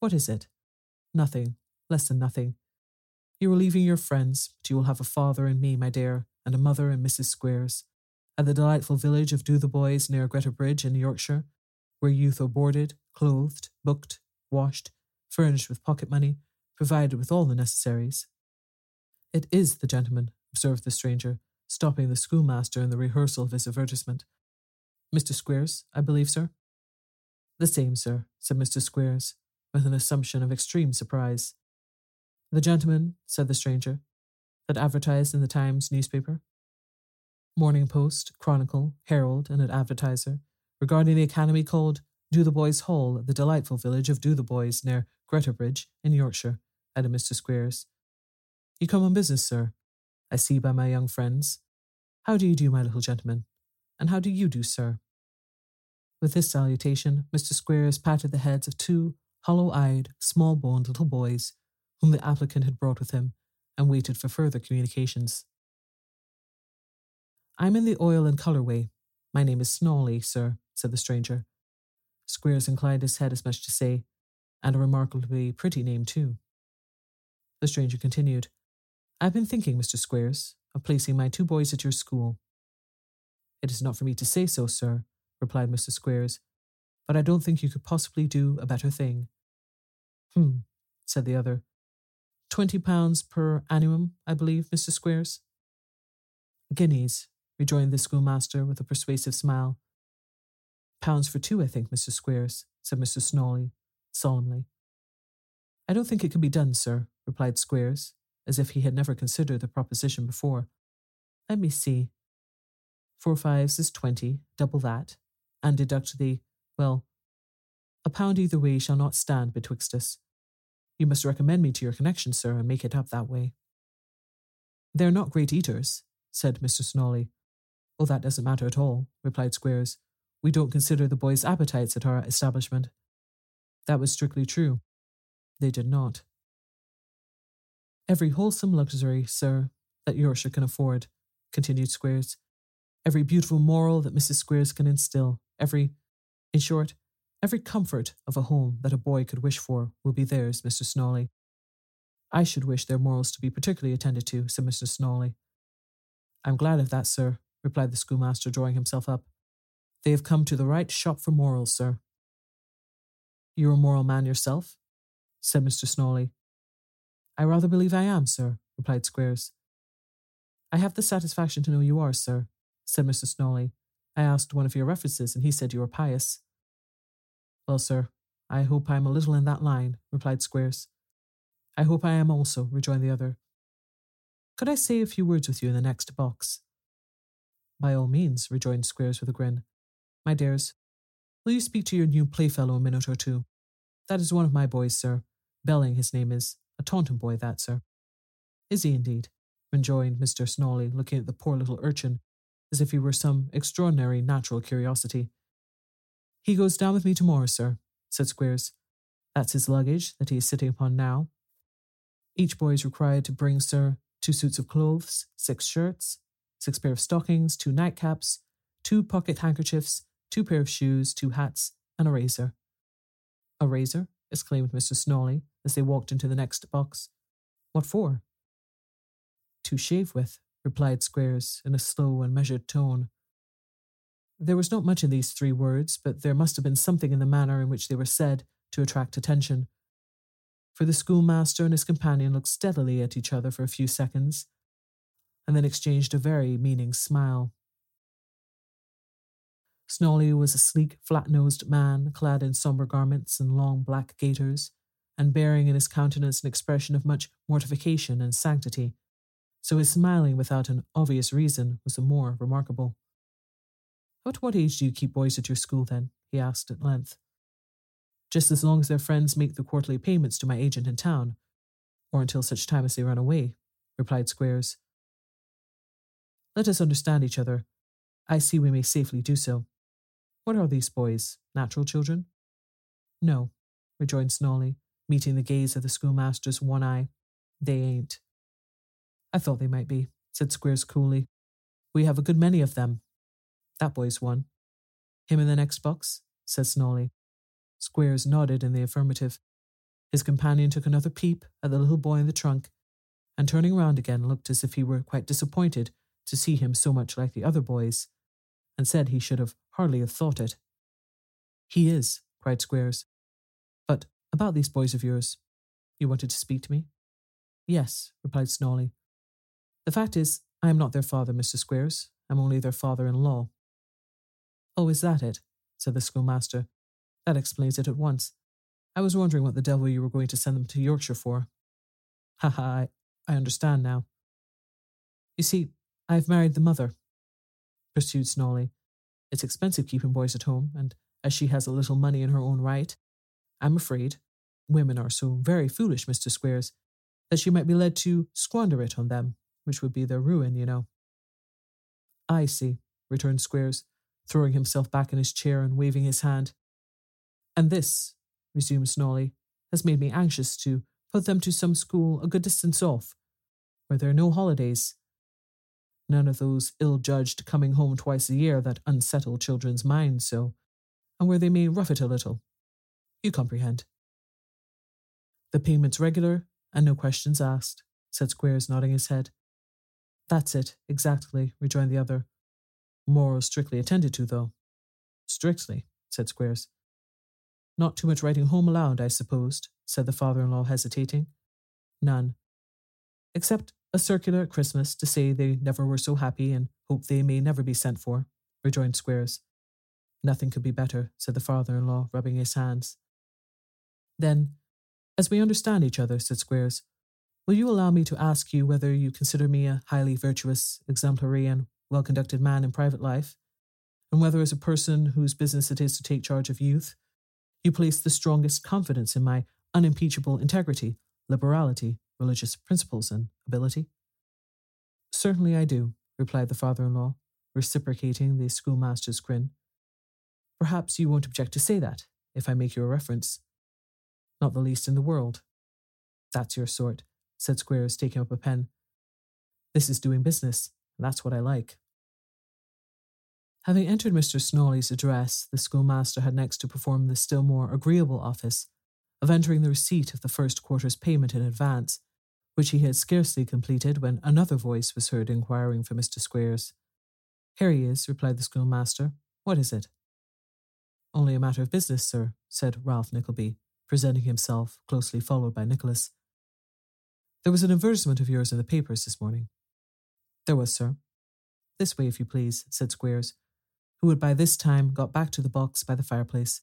what is it? Nothing, less than nothing. You are leaving your friends, but you will have a father and me, my dear, and a mother and Mrs. Squeers, at the delightful village of Dotheboys near Greta Bridge in Yorkshire, where youth are boarded, clothed, booked, washed, furnished with pocket money, provided with all the necessaries. It is the gentleman, observed the stranger, stopping the schoolmaster in the rehearsal of his advertisement. Mr. Squeers, I believe, sir? The same, sir, said Mr. Squeers, with an assumption of extreme surprise. The gentleman, said the stranger, that advertised in the Times newspaper. Morning Post, Chronicle, Herald, and an advertiser regarding the academy called Dotheboys Hall at the delightful village of Dotheboys near Greta Bridge in Yorkshire, added Mr. Squeers. You come on business, sir, I see by my young friends. How do you do, my little gentleman? And how do you do, sir? With this salutation, Mr. Squeers patted the heads of two hollow eyed, small boned little boys whom the applicant had brought with him, and waited for further communications. I'm in the oil and colour way. My name is Snawley, sir, said the stranger. Squeers inclined his head as much to say, and a remarkably pretty name, too. The stranger continued, I've been thinking, Mr. Squeers, of placing my two boys at your school. It is not for me to say so, sir, replied Mr. Squeers, but I don't think you could possibly do a better thing. Hmm, said the other. Twenty pounds per annum, I believe, Mr. Squeers. Guineas, rejoined the schoolmaster with a persuasive smile. Pounds for two, I think, Mr. Squeers, said Mr. Snawley, solemnly. I don't think it can be done, sir, replied Squeers, as if he had never considered the proposition before. Let me see. Four fives is twenty, double that, and deduct the, well, a pound either way shall not stand betwixt us. You must recommend me to your connection, sir, and make it up that way. They're not great eaters, said Mr. Snawley. Oh, that doesn't matter at all, replied Squeers. We don't consider the boys' appetites at our establishment. That was strictly true. They did not. Every wholesome luxury, sir, that Yorkshire can afford, continued Squeers. Every beautiful moral that Mrs. Squeers can instill, every, in short, every comfort of a home that a boy could wish for will be theirs, Mr. Snawley. I should wish their morals to be particularly attended to, said Mr. Snawley. I'm glad of that, sir, replied the schoolmaster, drawing himself up. They have come to the right shop for morals, sir. You're a moral man yourself? said Mr. Snawley. I rather believe I am, sir, replied Squeers. I have the satisfaction to know you are, sir, said Mr. Snawley. I asked one of your references, and he said you were pious. Well, sir, I hope I am a little in that line, replied Squeers. I hope I am also, rejoined the other. Could I say a few words with you in the next box? By all means, rejoined Squeers with a grin. My dears, will you speak to your new playfellow a minute or two? That is one of my boys, sir. Belling, his name is. Taunton boy, that, sir. Is he indeed? rejoined Mr. Snawley, looking at the poor little urchin as if he were some extraordinary natural curiosity. He goes down with me tomorrow, sir, said Squeers. That's his luggage that he is sitting upon now. Each boy is required to bring, sir, two suits of clothes, six shirts, six pair of stockings, two nightcaps, two pocket handkerchiefs, two pair of shoes, two hats, and a razor. A razor? Exclaimed Mr. Snawley as they walked into the next box. What for? To shave with, replied Squeers in a slow and measured tone. There was not much in these three words, but there must have been something in the manner in which they were said to attract attention. For the schoolmaster and his companion looked steadily at each other for a few seconds, and then exchanged a very meaning smile. Snawley was a sleek, flat nosed man, clad in sombre garments and long black gaiters, and bearing in his countenance an expression of much mortification and sanctity, so his smiling without an obvious reason was the more remarkable. At what age do you keep boys at your school, then? he asked at length. Just as long as their friends make the quarterly payments to my agent in town, or until such time as they run away, replied Squeers. Let us understand each other. I see we may safely do so. What are these boys? Natural children? No, rejoined Snawley, meeting the gaze of the schoolmaster's one eye. They ain't. I thought they might be, said Squeers coolly. We have a good many of them. That boy's one. Him in the next box? said Snawley. Squeers nodded in the affirmative. His companion took another peep at the little boy in the trunk, and turning round again looked as if he were quite disappointed to see him so much like the other boys, and said he should have hardly have thought it. He is, cried Squeers. But about these boys of yours, you wanted to speak to me? Yes, replied Snawley. The fact is, I am not their father, Mr. Squeers. I'm only their father in law. Oh, is that it? said the schoolmaster. That explains it at once. I was wondering what the devil you were going to send them to Yorkshire for. Ha ha, I, I understand now. You see, I have married the mother, pursued Snawley. It's expensive keeping boys at home, and as she has a little money in her own right, I'm afraid women are so very foolish, Mr. Squeers, that she might be led to squander it on them, which would be their ruin, you know. I see, returned Squeers, throwing himself back in his chair and waving his hand. And this, resumed Snawley, has made me anxious to put them to some school a good distance off, where there are no holidays. None of those ill judged coming home twice a year that unsettle children's minds so, and where they may rough it a little. You comprehend. The payment's regular and no questions asked, said Squeers, nodding his head. That's it, exactly, rejoined the other. Morals strictly attended to, though. Strictly, said Squeers. Not too much writing home allowed, I supposed, said the father in law, hesitating. None. Except a circular at Christmas to say they never were so happy and hope they may never be sent for, rejoined Squeers. Nothing could be better, said the father in law, rubbing his hands. Then, as we understand each other, said Squeers, will you allow me to ask you whether you consider me a highly virtuous, exemplary, and well conducted man in private life, and whether, as a person whose business it is to take charge of youth, you place the strongest confidence in my unimpeachable integrity, liberality, religious principles, and ability? Certainly I do, replied the father in law, reciprocating the schoolmaster's grin. Perhaps you won't object to say that, if I make you a reference. Not the least in the world. That's your sort, said Squeers, taking up a pen. This is doing business, and that's what I like. Having entered Mr. Snawley's address, the schoolmaster had next to perform the still more agreeable office of entering the receipt of the first quarter's payment in advance, which he had scarcely completed when another voice was heard inquiring for Mr. Squeers. Here he is, replied the schoolmaster. What is it? Only a matter of business, sir, said Ralph Nickleby, presenting himself, closely followed by Nicholas. There was an advertisement of yours in the papers this morning. There was, sir. This way, if you please, said Squeers, who had by this time got back to the box by the fireplace.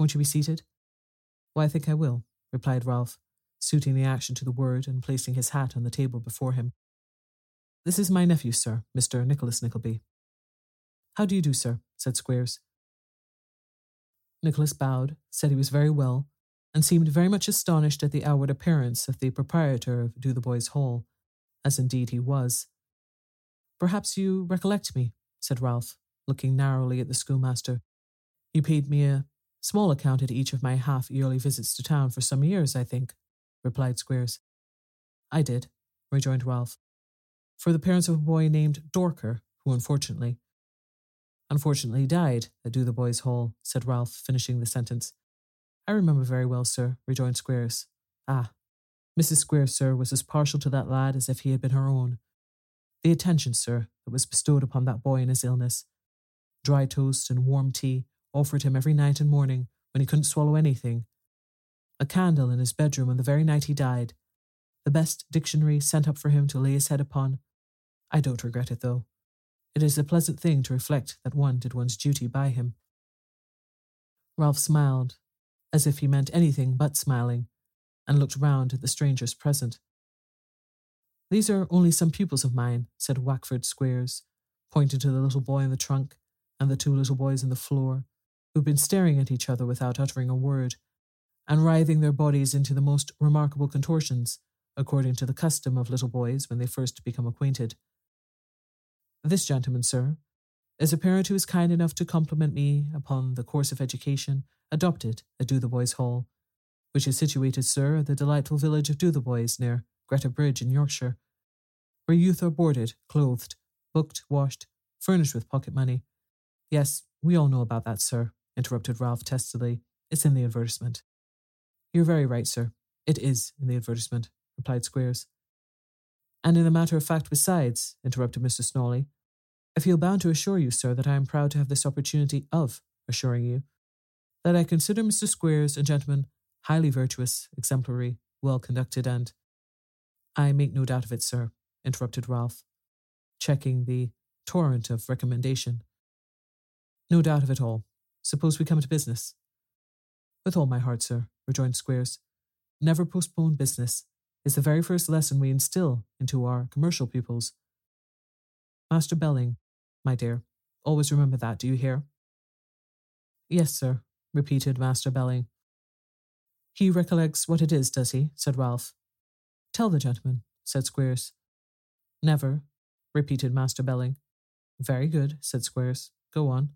Won't you be seated? Why, I think I will, replied Ralph, suiting the action to the word and placing his hat on the table before him. This is my nephew, sir, Mr. Nicholas Nickleby. How do you do, sir? said Squeers. Nicholas bowed, said he was very well, and seemed very much astonished at the outward appearance of the proprietor of Dotheboys Hall, as indeed he was. Perhaps you recollect me, said Ralph, looking narrowly at the schoolmaster. You paid me a small account at each of my half yearly visits to town for some years, I think, replied Squeers. I did, rejoined Ralph, for the parents of a boy named Dorker, who unfortunately, unfortunately died at Dotheboys Hall, said Ralph, finishing the sentence. I remember very well, sir, rejoined Squeers. Ah, Mrs. Squeers, sir, was as partial to that lad as if he had been her own. The attention, sir, that was bestowed upon that boy in his illness. Dry toast and warm tea offered him every night and morning when he couldn't swallow anything. A candle in his bedroom on the very night he died. The best dictionary sent up for him to lay his head upon. I don't regret it, though. It is a pleasant thing to reflect that one did one's duty by him. Ralph smiled, as if he meant anything but smiling, and looked round at the strangers present. These are only some pupils of mine, said Wackford Squeers, pointing to the little boy in the trunk and the two little boys on the floor, who'd been staring at each other without uttering a word, and writhing their bodies into the most remarkable contortions, according to the custom of little boys when they first become acquainted. This gentleman, sir, is a parent who is kind enough to compliment me upon the course of education adopted at Dotheboys Hall, which is situated, sir, at the delightful village of Dotheboys near Greta Bridge in Yorkshire, where youth are boarded, clothed, booked, washed, furnished with pocket money. Yes, we all know about that, sir, interrupted Ralph testily. It's in the advertisement. You're very right, sir. It is in the advertisement, replied Squeers. And in a matter of fact, besides, interrupted Mr. Snawley, I feel bound to assure you, sir, that I am proud to have this opportunity of assuring you that I consider Mr. Squeers a gentleman highly virtuous, exemplary, well conducted, and I make no doubt of it, sir, interrupted Ralph, checking the torrent of recommendation. No doubt of it all. Suppose we come to business. With all my heart, sir, rejoined Squeers. Never postpone business is the very first lesson we instill into our commercial pupils. Master Belling, my dear, always remember that, do you hear? Yes, sir, repeated Master Belling. He recollects what it is, does he? said Ralph. Tell the gentleman, said Squeers. Never, repeated Master Belling. Very good, said Squeers. Go on.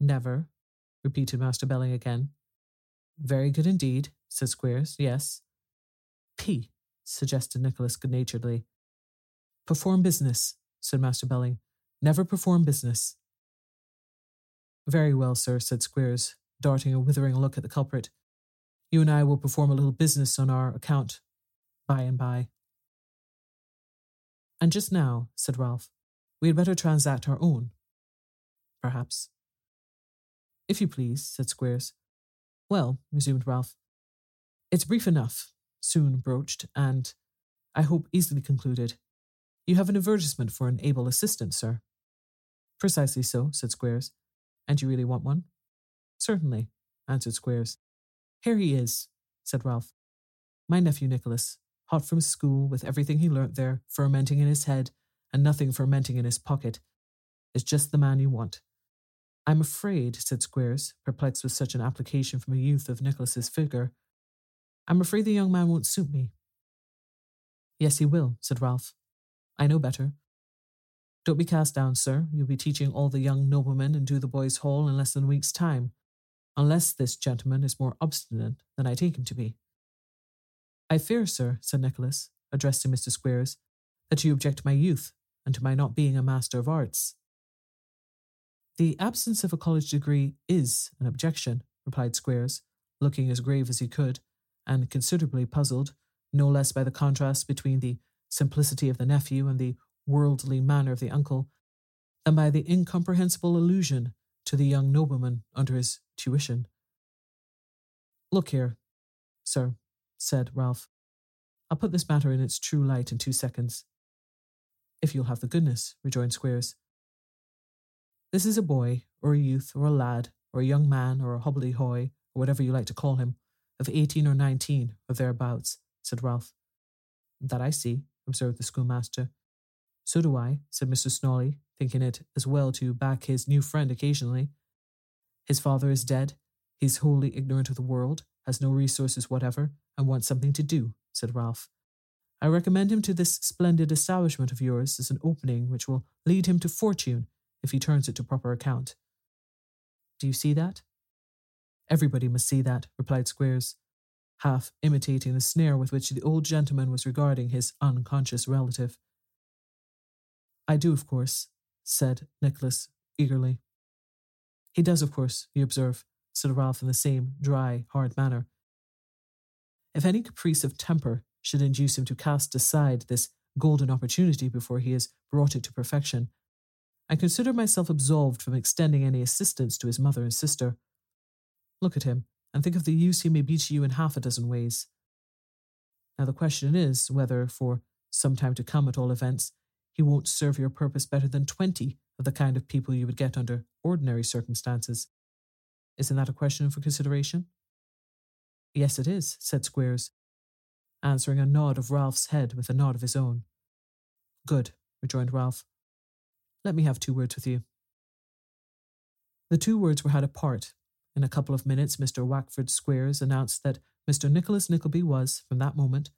Never, repeated Master Belling again. Very good indeed, said Squeers. Yes. P, suggested Nicholas good naturedly. Perform business, said Master Belling. Never perform business. Very well, sir, said Squeers, darting a withering look at the culprit. You and I will perform a little business on our account by and by. And just now, said Ralph, we had better transact our own. Perhaps. If you please, said Squeers. Well, resumed Ralph, it's brief enough, soon broached, and, I hope, easily concluded. You have an advertisement for an able assistant, sir. Precisely so, said Squeers. And you really want one? Certainly, answered Squeers. Here he is, said Ralph. My nephew Nicholas, hot from school with everything he learnt there fermenting in his head and nothing fermenting in his pocket, is just the man you want. I'm afraid, said Squeers, perplexed with such an application from a youth of Nicholas's figure. I'm afraid the young man won't suit me. Yes, he will, said Ralph. I know better. Don't be cast down, sir. You'll be teaching all the young noblemen in Dotheboys Hall in less than a week's time, unless this gentleman is more obstinate than I take him to be. I fear, sir, said Nicholas, addressed to Mr. Squeers, that you object to my youth and to my not being a master of arts. The absence of a college degree is an objection, replied Squeers, looking as grave as he could, and considerably puzzled, no less by the contrast between the simplicity of the nephew and the worldly manner of the uncle, than by the incomprehensible allusion to the young nobleman under his tuition. Look here, sir, said Ralph. I'll put this matter in its true light in two seconds. If you'll have the goodness, rejoined Squeers. This is a boy, or a youth, or a lad, or a young man, or a hobbledehoy, or whatever you like to call him, of eighteen or nineteen, or thereabouts, said Ralph. That I see, observed the schoolmaster. So do I, said Mr. Snawley, thinking it as well to back his new friend occasionally. His father is dead. He's wholly ignorant of the world, has no resources whatever, and wants something to do, said Ralph. I recommend him to this splendid establishment of yours as an opening which will lead him to fortune if he turns it to proper account. Do you see that? Everybody must see that, replied Squeers, half imitating the sneer with which the old gentleman was regarding his unconscious relative. I do, of course, said Nicholas eagerly. He does, of course, you observe, said Ralph in the same dry, hard manner. If any caprice of temper should induce him to cast aside this golden opportunity before he has brought it to perfection, I consider myself absolved from extending any assistance to his mother and sister. Look at him, and think of the use he may be to you in half a dozen ways. Now, the question is whether, for some time to come at all events, he won't serve your purpose better than twenty of the kind of people you would get under ordinary circumstances. Isn't that a question for consideration? Yes, it is, said Squeers, answering a nod of Ralph's head with a nod of his own. Good, rejoined Ralph. Let me have two words with you. The two words were had apart, in a couple of minutes, Mr. Wackford Squeers announced that Mr. Nicholas Nickleby was, from that moment,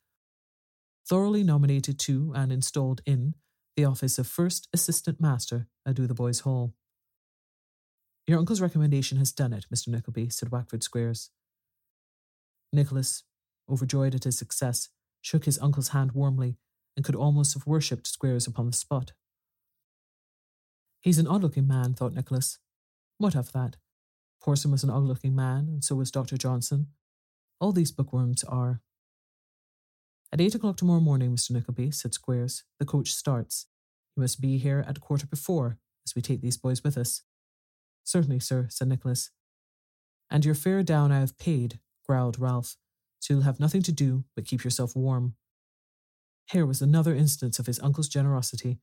thoroughly nominated to and installed in the office of First Assistant Master at Dotheboys Hall. Your uncle's recommendation has done it, Mr. Nickleby, said Wackford Squeers. Nicholas, overjoyed at his success, shook his uncle's hand warmly and could almost have worshipped Squeers upon the spot. He's an odd looking man, thought Nicholas. What of that? Porson was an odd looking man, and so was Dr. Johnson. All these bookworms are. At eight o'clock tomorrow morning, Mr. Nickleby, said Squeers, the coach starts. You must be here at quarter before, as we take these boys with us. Certainly, sir, said Nicholas. And your fare down I have paid, growled Ralph, so you'll have nothing to do but keep yourself warm. Here was another instance of his uncle's generosity.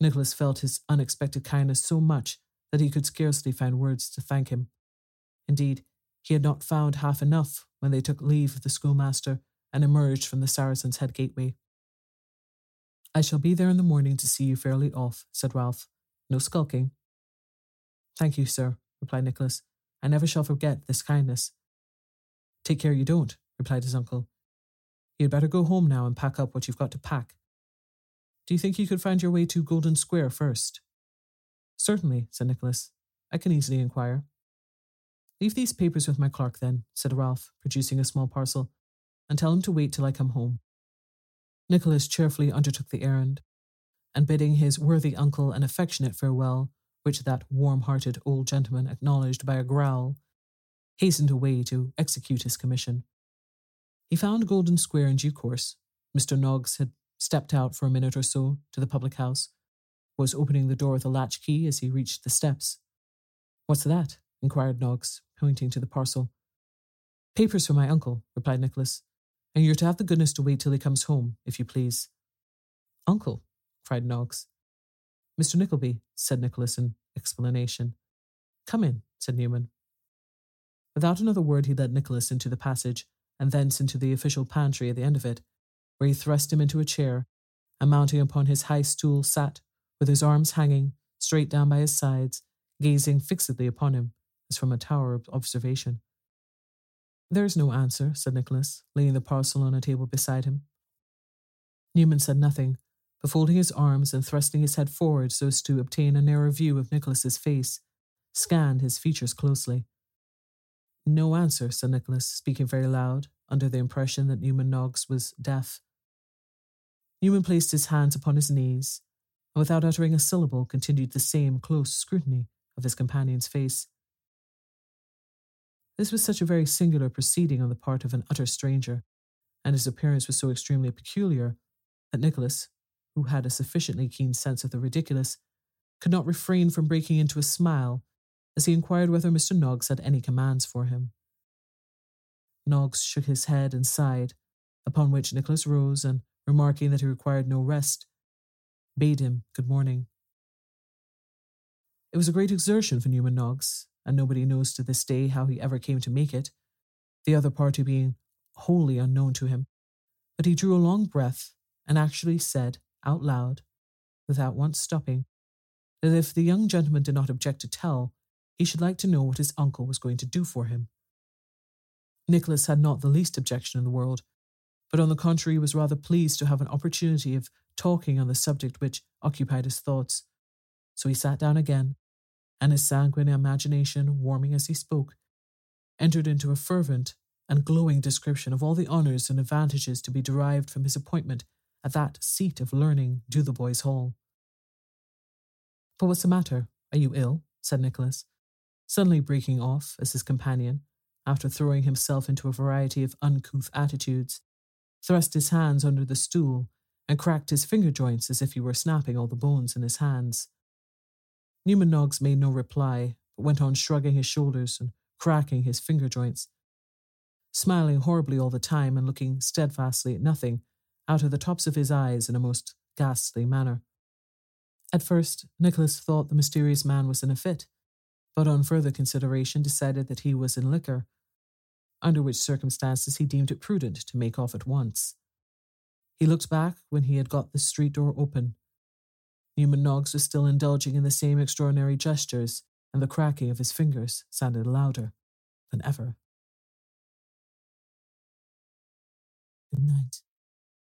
Nicholas felt his unexpected kindness so much that he could scarcely find words to thank him. Indeed, he had not found half enough when they took leave of the schoolmaster and emerged from the Saracen's Head gateway. I shall be there in the morning to see you fairly off, said Ralph. No skulking. Thank you, sir, replied Nicholas. I never shall forget this kindness. Take care you don't, replied his uncle. You'd better go home now and pack up what you've got to pack. Do you think you could find your way to Golden Square first? Certainly, said Nicholas. I can easily inquire. Leave these papers with my clerk, then, said Ralph, producing a small parcel, and tell him to wait till I come home. Nicholas cheerfully undertook the errand. and bidding his worthy uncle an affectionate farewell, which that warm hearted old gentleman acknowledged by a growl, hastened away to execute his commission. He found Golden Square in due course. Mr. Noggs had stepped out for a minute or so to the public house, was opening the door with a latch key as he reached the steps. What's that? inquired Noggs, pointing to the parcel. Papers for my uncle, replied Nicholas, and you're to have the goodness to wait till he comes home, if you please. Uncle, cried Noggs. Mr. Nickleby, said Nicholas in explanation. Come in, said Newman. Without another word, he led Nicholas into the passage, and thence into the official pantry at the end of it, where he thrust him into a chair, and mounting upon his high stool, sat, with his arms hanging, straight down by his sides, gazing fixedly upon him, as from a tower of observation. There is no answer, said Nicholas, laying the parcel on a table beside him. Newman said nothing, but folding his arms and thrusting his head forward so as to obtain a nearer view of Nicholas's face, scanned his features closely. No answer, said Nicholas, speaking very loud, under the impression that Newman Noggs was deaf. Newman placed his hands upon his knees, and without uttering a syllable, continued the same close scrutiny of his companion's face. This was such a very singular proceeding on the part of an utter stranger, and his appearance was so extremely peculiar, that Nicholas, who had a sufficiently keen sense of the ridiculous, could not refrain from breaking into a smile as he inquired whether Mr. Noggs had any commands for him. Noggs shook his head and sighed, upon which Nicholas rose and, remarking that he required no rest, bade him good morning. It was a great exertion for Newman Noggs, and nobody knows to this day how he ever came to make it, the other party being wholly unknown to him. But he drew a long breath and actually said, out loud, without once stopping, that if the young gentleman did not object to tell, he should like to know what his uncle was going to do for him. Nicholas had not the least objection in the world, but on the contrary was rather pleased to have an opportunity of talking on the subject which occupied his thoughts. So he sat down again, and his sanguine imagination, warming as he spoke, entered into a fervent and glowing description of all the honours and advantages to be derived from his appointment at that seat of learning, Dotheboys Hall. But what's the matter? Are you ill? said Nicholas, suddenly breaking off as his companion, after throwing himself into a variety of uncouth attitudes, thrust his hands under the stool and cracked his finger joints as if he were snapping all the bones in his hands. Newman Noggs made no reply, but went on shrugging his shoulders and cracking his finger joints, smiling horribly all the time and looking steadfastly at nothing out of the tops of his eyes in a most ghastly manner. At first, Nicholas thought the mysterious man was in a fit, but on further consideration decided that he was in liquor, under which circumstances he deemed it prudent to make off at once. He looked back when he had got the street door open. Newman Noggs was still indulging in the same extraordinary gestures, and the cracking of his fingers sounded louder than ever. Good night.